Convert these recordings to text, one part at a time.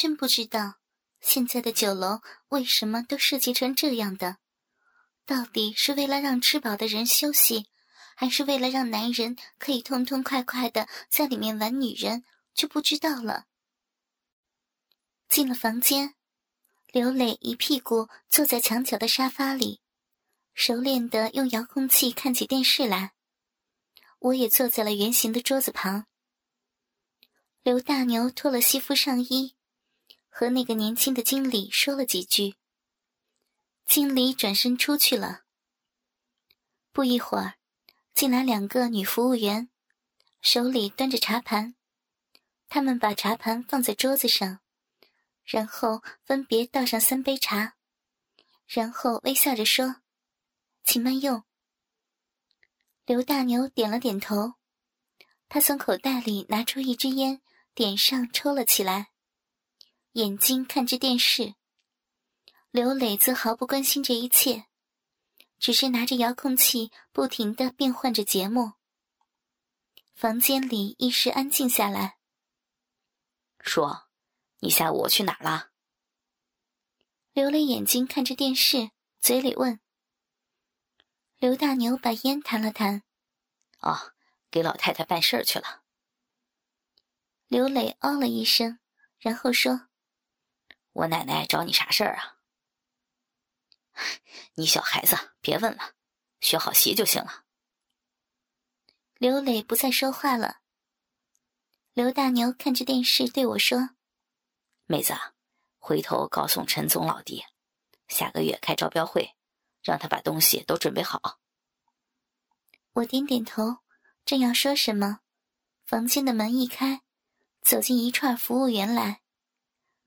真不知道现在的酒楼为什么都设计成这样的，到底是为了让吃饱的人休息，还是为了让男人可以痛痛快快的在里面玩女人，就不知道了。进了房间，刘磊一屁股坐在墙角的沙发里，熟练的用遥控器看起电视来。我也坐在了圆形的桌子旁。刘大牛脱了西服上衣，和那个年轻的经理说了几句。经理转身出去了。不一会儿，进来两个女服务员，手里端着茶盘。他们把茶盘放在桌子上，然后分别倒上三杯茶，然后微笑着说：“请慢用。”刘大牛点了点头，他从口袋里拿出一支烟，点上抽了起来，眼睛看着电视。刘磊则毫不关心这一切，只是拿着遥控器不停的变换着节目。房间里一时安静下来。说：“你下午去哪儿了？”刘磊眼睛看着电视，嘴里问。刘大牛把烟弹了弹，哦，给老太太办事儿去了。刘磊哦了一声，然后说：“我奶奶找你啥事儿啊？你小孩子别问了，学好习就行了。”刘磊不再说话了。刘大牛看着电视对我说：“妹子，回头告诉陈总老弟，下个月开招标会。”让他把东西都准备好。我点点头，正要说什么，房间的门一开，走进一串服务员来，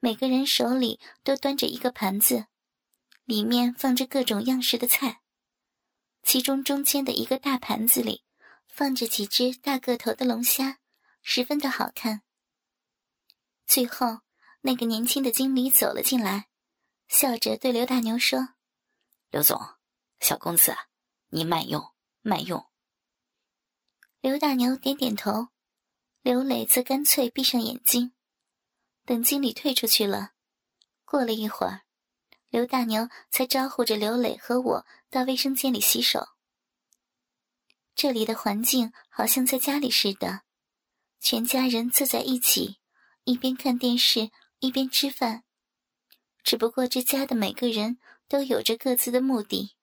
每个人手里都端着一个盘子，里面放着各种样式的菜，其中中间的一个大盘子里放着几只大个头的龙虾，十分的好看。最后，那个年轻的经理走了进来，笑着对刘大牛说。刘总，小公子，你慢用，慢用。刘大牛点点头，刘磊则干脆闭上眼睛。等经理退出去了，过了一会儿，刘大牛才招呼着刘磊和我到卫生间里洗手。这里的环境好像在家里似的，全家人坐在一起，一边看电视一边吃饭。只不过这家的每个人。都有着各自的目的。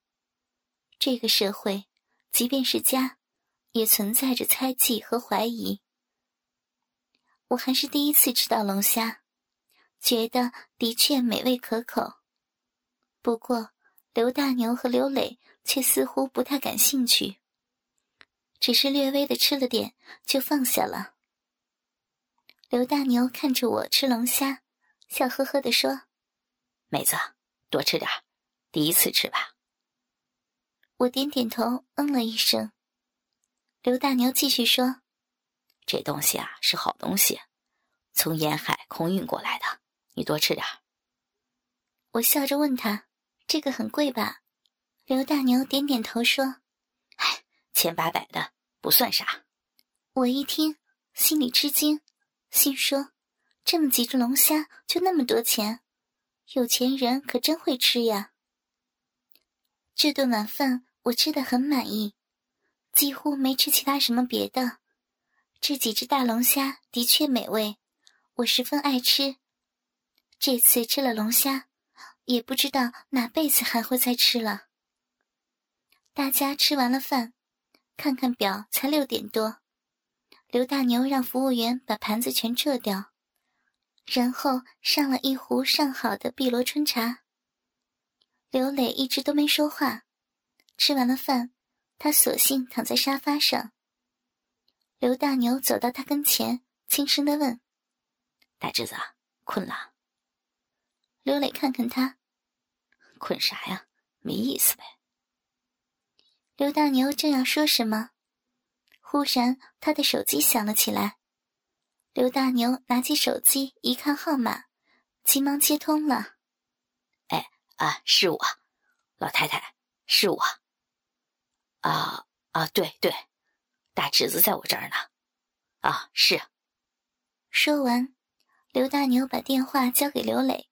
这个社会，即便是家，也存在着猜忌和怀疑。我还是第一次吃到龙虾，觉得的确美味可口。不过，刘大牛和刘磊却似乎不太感兴趣，只是略微的吃了点就放下了。刘大牛看着我吃龙虾，笑呵呵的说：“妹子，多吃点。”第一次吃吧，我点点头，嗯了一声。刘大牛继续说：“这东西啊是好东西，从沿海空运过来的，你多吃点我笑着问他：“这个很贵吧？”刘大牛点点头说：“哎，千八百的不算啥。”我一听，心里吃惊，心说：“这么几只龙虾就那么多钱，有钱人可真会吃呀。”这顿晚饭我吃的很满意，几乎没吃其他什么别的。这几只大龙虾的确美味，我十分爱吃。这次吃了龙虾，也不知道哪辈子还会再吃了。大家吃完了饭，看看表，才六点多。刘大牛让服务员把盘子全撤掉，然后上了一壶上好的碧螺春茶。刘磊一直都没说话，吃完了饭，他索性躺在沙发上。刘大牛走到他跟前，轻声的问：“大侄子，困了？”刘磊看看他，困啥呀？没意思呗。刘大牛正要说什么，忽然他的手机响了起来。刘大牛拿起手机一看号码，急忙接通了。哎啊，是我，老太太，是我。啊啊，对对，大侄子在我这儿呢。啊，是。说完，刘大牛把电话交给刘磊，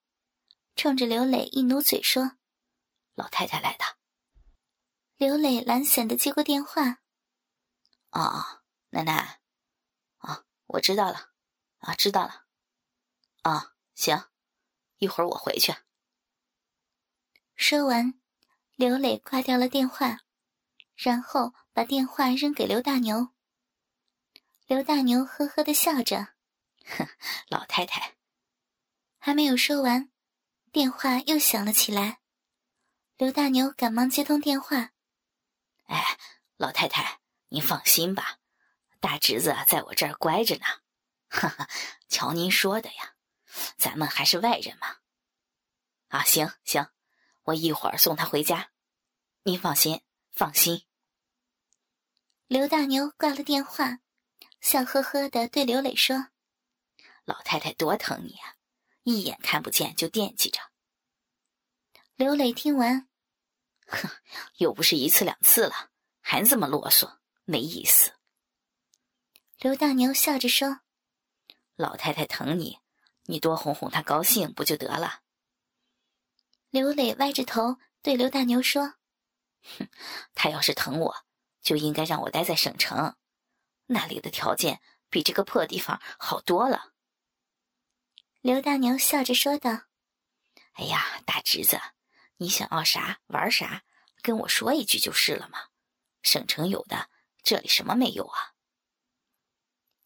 冲着刘磊一努嘴说：“老太太来的。”刘磊懒散的接过电话：“哦，奶奶，啊，我知道了，啊，知道了，啊，行，一会儿我回去。”说完，刘磊挂掉了电话，然后把电话扔给刘大牛。刘大牛呵呵的笑着：“哼，老太太。”还没有说完，电话又响了起来。刘大牛赶忙接通电话：“哎，老太太，您放心吧，大侄子在我这儿乖着呢。哈哈，瞧您说的呀，咱们还是外人嘛。啊，行行。”我一会儿送他回家，您放心，放心。刘大牛挂了电话，笑呵呵的对刘磊说：“老太太多疼你啊，一眼看不见就惦记着。”刘磊听完，哼，又不是一次两次了，还这么啰嗦，没意思。刘大牛笑着说：“老太太疼你，你多哄哄她高兴不就得了？”刘磊歪着头对刘大牛说：“哼，他要是疼我，就应该让我待在省城，那里的条件比这个破地方好多了。”刘大牛笑着说道：“哎呀，大侄子，你想要啥玩啥，跟我说一句就是了嘛。省城有的，这里什么没有啊？”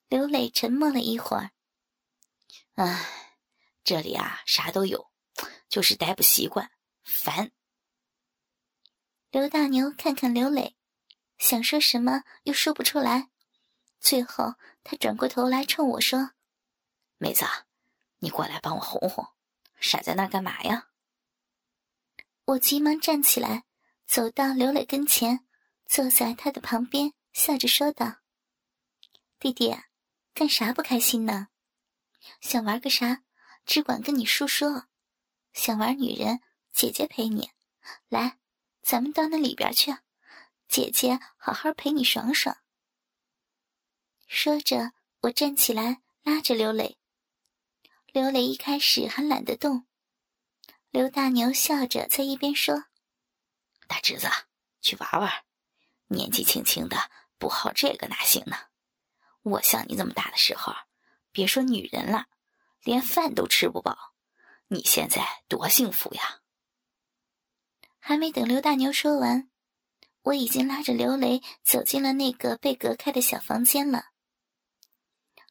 刘磊沉默了一会儿：“唉，这里啊，啥都有。”就是待不习惯，烦。刘大牛看看刘磊，想说什么又说不出来，最后他转过头来冲我说：“妹子，你过来帮我哄哄，傻在那干嘛呀？”我急忙站起来，走到刘磊跟前，坐在他的旁边，笑着说道：“弟弟，干啥不开心呢？想玩个啥，只管跟你叔说。”想玩女人，姐姐陪你。来，咱们到那里边去，姐姐好好陪你爽爽。说着，我站起来拉着刘磊。刘磊一开始还懒得动。刘大牛笑着在一边说：“大侄子，去玩玩，年纪轻轻的不好这个哪行呢？我像你这么大的时候，别说女人了，连饭都吃不饱。”你现在多幸福呀！还没等刘大牛说完，我已经拉着刘雷走进了那个被隔开的小房间了。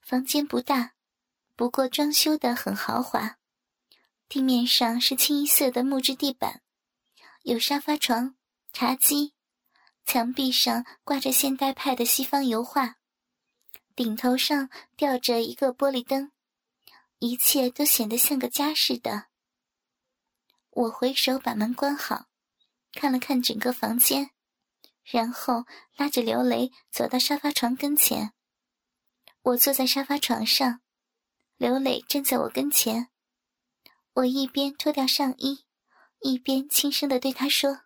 房间不大，不过装修的很豪华，地面上是清一色的木质地板，有沙发床、茶几，墙壁上挂着现代派的西方油画，顶头上吊着一个玻璃灯。一切都显得像个家似的。我回手把门关好，看了看整个房间，然后拉着刘雷走到沙发床跟前。我坐在沙发床上，刘磊站在我跟前。我一边脱掉上衣，一边轻声的对他说：“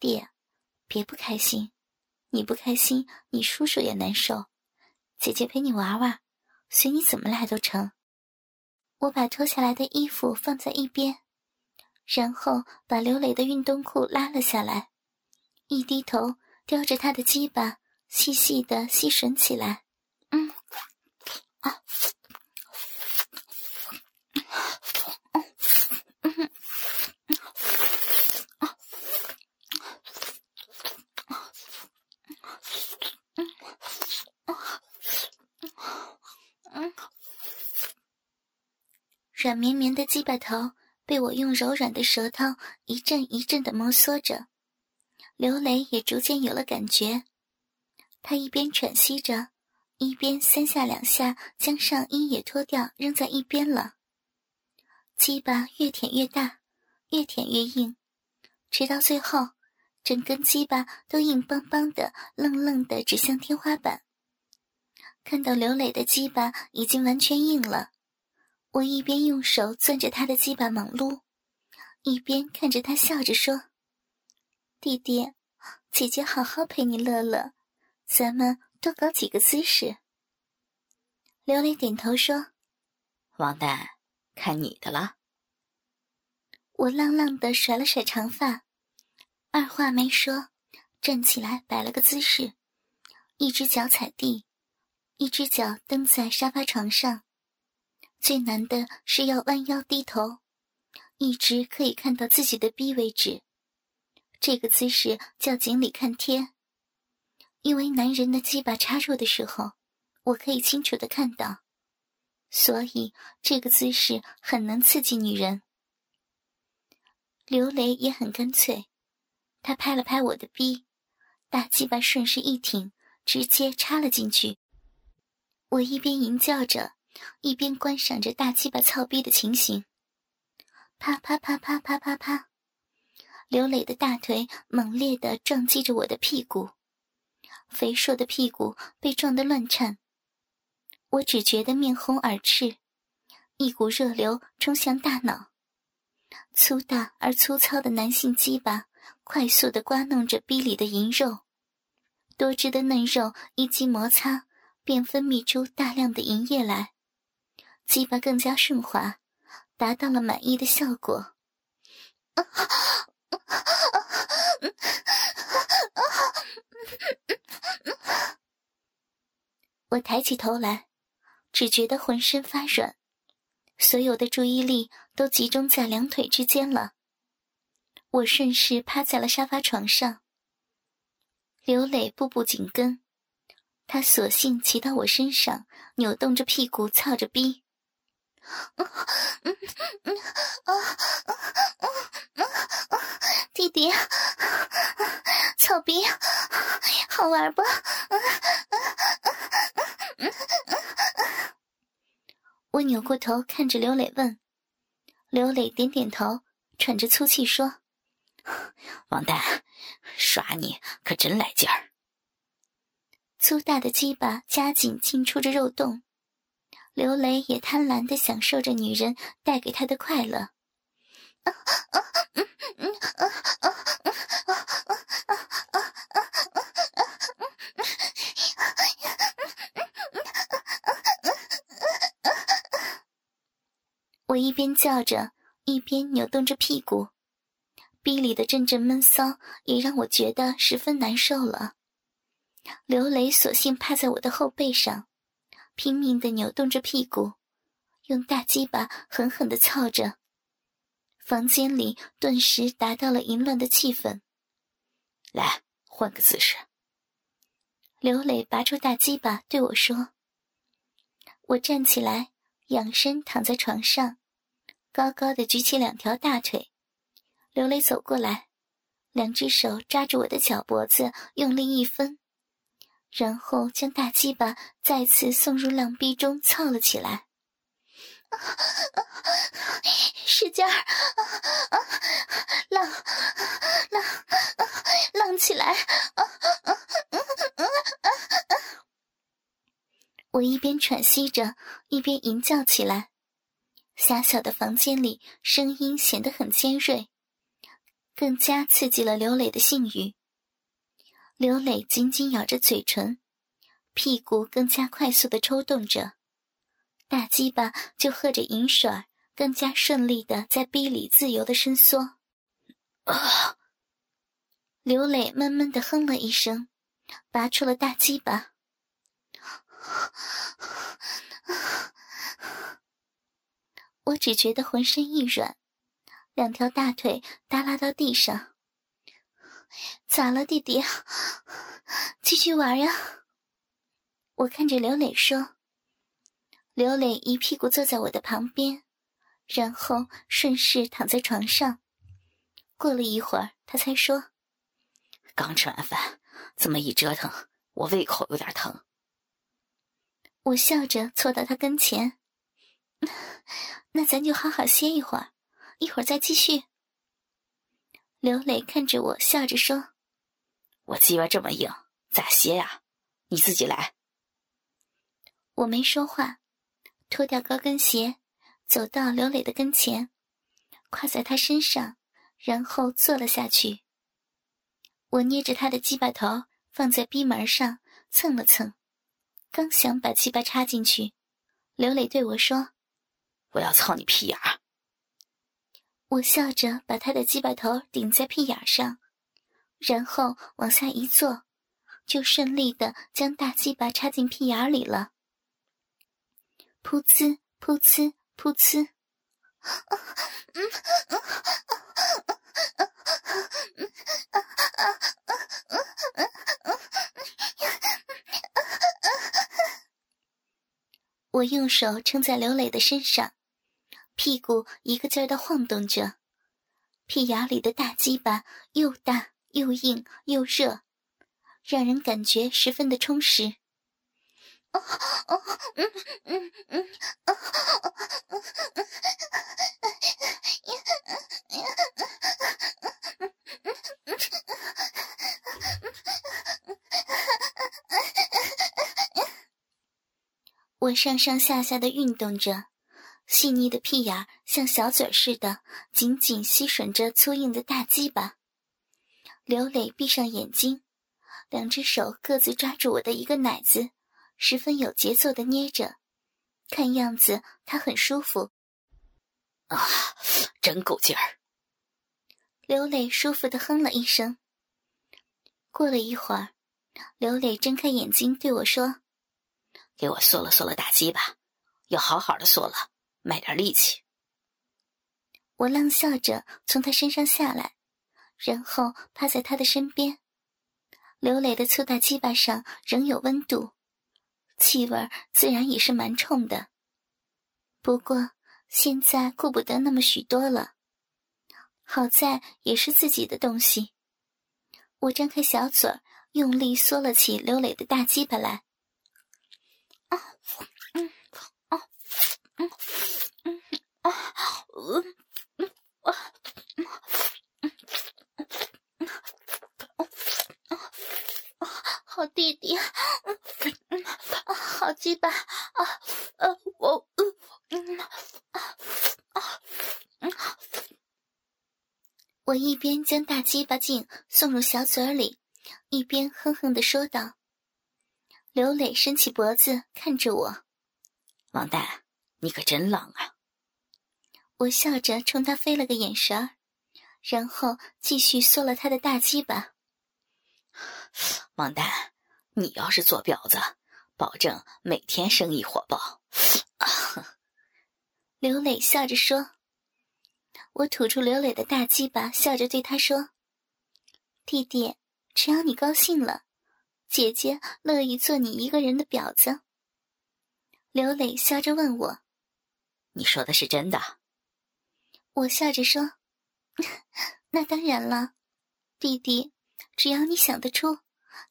爹，别不开心，你不开心，你叔叔也难受。姐姐陪你玩玩。”随你怎么来都成。我把脱下来的衣服放在一边，然后把刘磊的运动裤拉了下来，一低头叼着他的鸡巴，细细的吸吮起来。嗯，啊。软绵绵的鸡巴头被我用柔软的舌头一阵一阵的摩挲着，刘磊也逐渐有了感觉。他一边喘息着，一边三下两下将上衣也脱掉扔在一边了。鸡巴越舔越大，越舔越硬，直到最后，整根鸡巴都硬邦邦的、愣愣的指向天花板。看到刘磊的鸡巴已经完全硬了。我一边用手攥着他的鸡巴猛撸，一边看着他笑着说：“弟弟，姐姐好好陪你乐乐，咱们多搞几个姿势。”刘磊点头说：“王蛋，看你的了。我浪浪的甩了甩长发，二话没说，站起来摆了个姿势，一只脚踩地，一只脚蹬在沙发床上。最难的是要弯腰低头，一直可以看到自己的逼为止。这个姿势叫井里看天，因为男人的鸡巴插入的时候，我可以清楚的看到，所以这个姿势很能刺激女人。刘雷也很干脆，他拍了拍我的逼，大鸡巴顺势一挺，直接插了进去。我一边吟叫着，一边观赏着大鸡巴操逼的情形。啪啪啪啪啪啪啪。刘磊的大腿猛烈地撞击着我的屁股，肥硕的屁股被撞得乱颤。我只觉得面红耳赤，一股热流冲向大脑。粗大而粗糙的男性鸡巴快速地刮弄着逼里的银肉，多汁的嫩肉一经摩擦，便分泌出大量的银液来，鸡巴更加顺滑，达到了满意的效果。我抬起头来，只觉得浑身发软，所有的注意力都集中在两腿之间了。我顺势趴在了沙发床上。刘磊步步紧跟，他索性骑到我身上，扭动着屁股，操着逼。弟弟，草逼，好玩不？我扭过头看着刘磊问，刘磊点点头，喘着粗气说：“王丹，耍你可真来劲儿。”粗大的鸡巴夹紧进出着肉洞。刘雷也贪婪的享受着女人带给他的快乐。我一边叫着，一边扭动着屁股，逼里的阵阵闷骚也让我觉得十分难受了。刘雷索性趴在我的后背上。拼命的扭动着屁股，用大鸡巴狠狠的操着，房间里顿时达到了淫乱的气氛。来，换个姿势。刘磊拔出大鸡巴对我说：“我站起来，仰身躺在床上，高高的举起两条大腿。刘磊走过来，两只手抓住我的脚脖子，用力一分。”然后将大鸡巴再次送入浪逼中，操了起来，使劲儿，浪，浪，浪起来！我一边喘息着，一边吟叫起来。狭小的房间里，声音显得很尖锐，更加刺激了刘磊的性欲。刘磊紧紧咬着嘴唇，屁股更加快速的抽动着，大鸡巴就喝着银水更加顺利的在逼里自由的伸缩。啊！刘磊闷闷的哼了一声，拔出了大鸡巴。我只觉得浑身一软，两条大腿耷拉到地上。咋了，弟弟？继续玩呀！我看着刘磊说。刘磊一屁股坐在我的旁边，然后顺势躺在床上。过了一会儿，他才说：“刚吃完饭，这么一折腾，我胃口有点疼。”我笑着凑到他跟前：“那咱就好好歇一会儿，一会儿再继续。”刘磊看着我，笑着说：“我鸡巴这么硬，咋歇呀？你自己来。”我没说话，脱掉高跟鞋，走到刘磊的跟前，跨在他身上，然后坐了下去。我捏着他的鸡巴头放在逼门上蹭了蹭，刚想把鸡巴插进去，刘磊对我说：“我要操你屁眼儿！我笑着把他的鸡巴头顶在屁眼上，然后往下一坐，就顺利的将大鸡巴插进屁眼里了。噗呲噗呲噗呲。我用手撑在刘磊的身上，屁股一个劲儿的晃动着，屁眼里的大鸡巴又大又硬又热，让人感觉十分的充实。我上上下下的运动着，细腻的屁眼像小嘴似的紧紧吸吮着粗硬的大鸡巴。刘磊闭上眼睛，两只手各自抓住我的一个奶子，十分有节奏的捏着，看样子他很舒服。啊，真够劲儿！刘磊舒服的哼了一声。过了一会儿，刘磊睁开眼睛对我说。给我缩了缩了大鸡巴，要好好的缩了，卖点力气。我浪笑着从他身上下来，然后趴在他的身边。刘磊的粗大鸡巴上仍有温度，气味自然也是蛮冲的。不过现在顾不得那么许多了，好在也是自己的东西。我张开小嘴，用力缩了起刘磊的大鸡巴来。啊，嗯，嗯，嗯，啊，好弟弟，啊，好鸡巴，啊，呃，我，嗯，啊，啊，我一边将大鸡巴劲送入小嘴里，一边哼哼的说道。刘磊伸起脖子看着我。王蛋，你可真浪啊！我笑着冲他飞了个眼神儿，然后继续缩了他的大鸡巴。王丹，你要是做婊子，保证每天生意火爆。刘磊笑着说。我吐出刘磊的大鸡巴，笑着对他说：“弟弟，只要你高兴了，姐姐乐意做你一个人的婊子。”刘磊笑着问我：“你说的是真的？”我笑着说：“ 那当然了，弟弟，只要你想得出，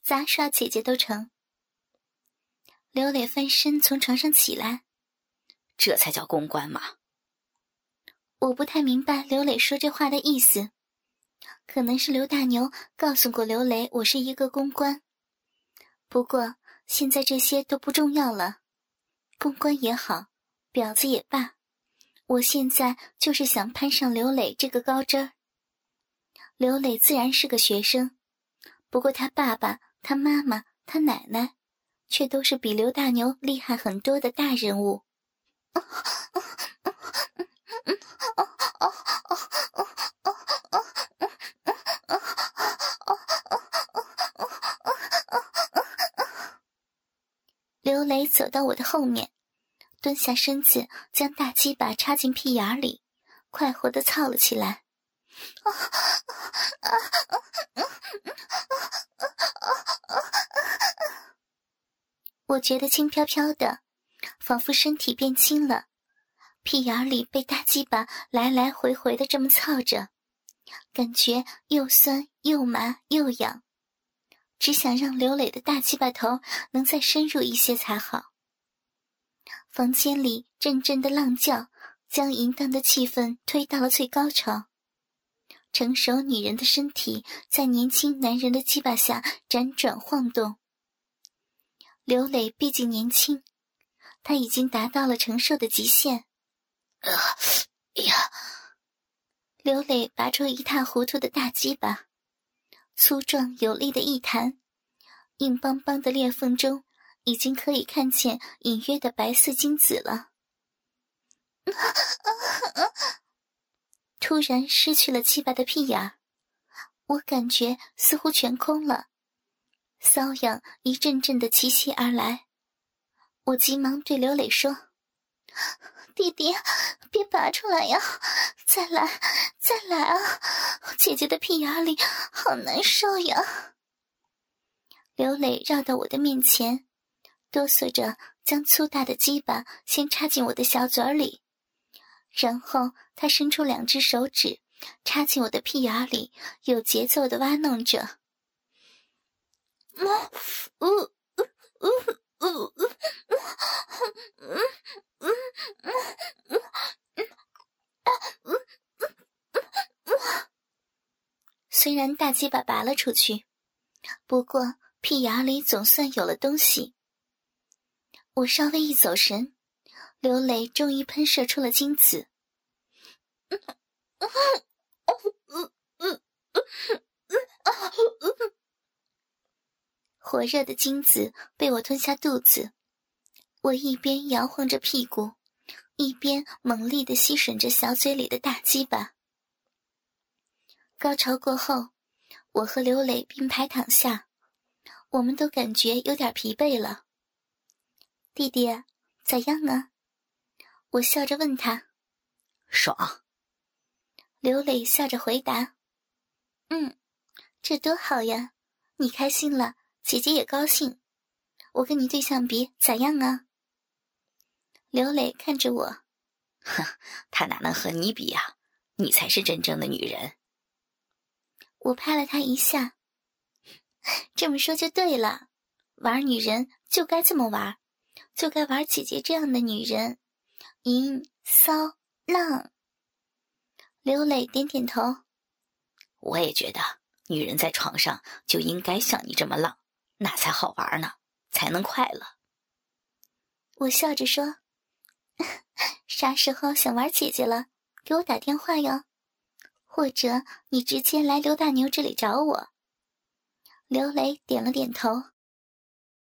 杂耍姐姐都成。”刘磊翻身从床上起来：“这才叫公关嘛！”我不太明白刘磊说这话的意思，可能是刘大牛告诉过刘磊我是一个公关。不过现在这些都不重要了。公关也好，婊子也罢，我现在就是想攀上刘磊这个高枝儿。刘磊自然是个学生，不过他爸爸、他妈妈、他奶奶，却都是比刘大牛厉害很多的大人物。刘磊走到我的后面，蹲下身子，将大鸡巴插进屁眼里，快活的操了起来。我觉得轻飘飘的，仿佛身体变轻了，屁眼里被大鸡巴来来回回的这么操着，感觉又酸又麻又痒。只想让刘磊的大鸡巴头能再深入一些才好。房间里阵阵的浪叫，将淫荡的气氛推到了最高潮。成熟女人的身体在年轻男人的鸡巴下辗转晃动。刘磊毕竟年轻，他已经达到了承受的极限。啊，哎呀！刘磊拔出一塌糊涂的大鸡巴。粗壮有力的一弹，硬邦邦的裂缝中已经可以看见隐约的白色精子了。突然失去了鸡巴的屁眼，我感觉似乎全空了，瘙痒一阵阵的齐袭而来。我急忙对刘磊说：“弟弟，别拔出来呀，再来，再来啊！姐姐的屁眼里好难受呀。”刘磊绕到我的面前，哆嗦着将粗大的鸡巴先插进我的小嘴里。然后他伸出两只手指，插进我的屁眼里，有节奏的挖弄着。虽然大鸡巴拔了出去，不过屁眼里总算有了东西。我稍微一走神。刘磊终于喷射出了精子，火热的精子被我吞下肚子。我一边摇晃着屁股，一边猛力的吸吮着小嘴里的大鸡巴。高潮过后，我和刘磊并排躺下，我们都感觉有点疲惫了。弟弟，咋样啊？我笑着问他：“爽。”刘磊笑着回答：“嗯，这多好呀！你开心了，姐姐也高兴。我跟你对象比咋样啊？”刘磊看着我：“哼，他哪能和你比呀？你才是真正的女人。”我拍了他一下：“ 这么说就对了，玩女人就该这么玩，就该玩姐姐这样的女人。”淫骚浪，刘磊点点头。我也觉得，女人在床上就应该像你这么浪，那才好玩呢，才能快乐。我笑着说：“ 啥时候想玩姐姐了，给我打电话哟，或者你直接来刘大牛这里找我。”刘磊点了点头。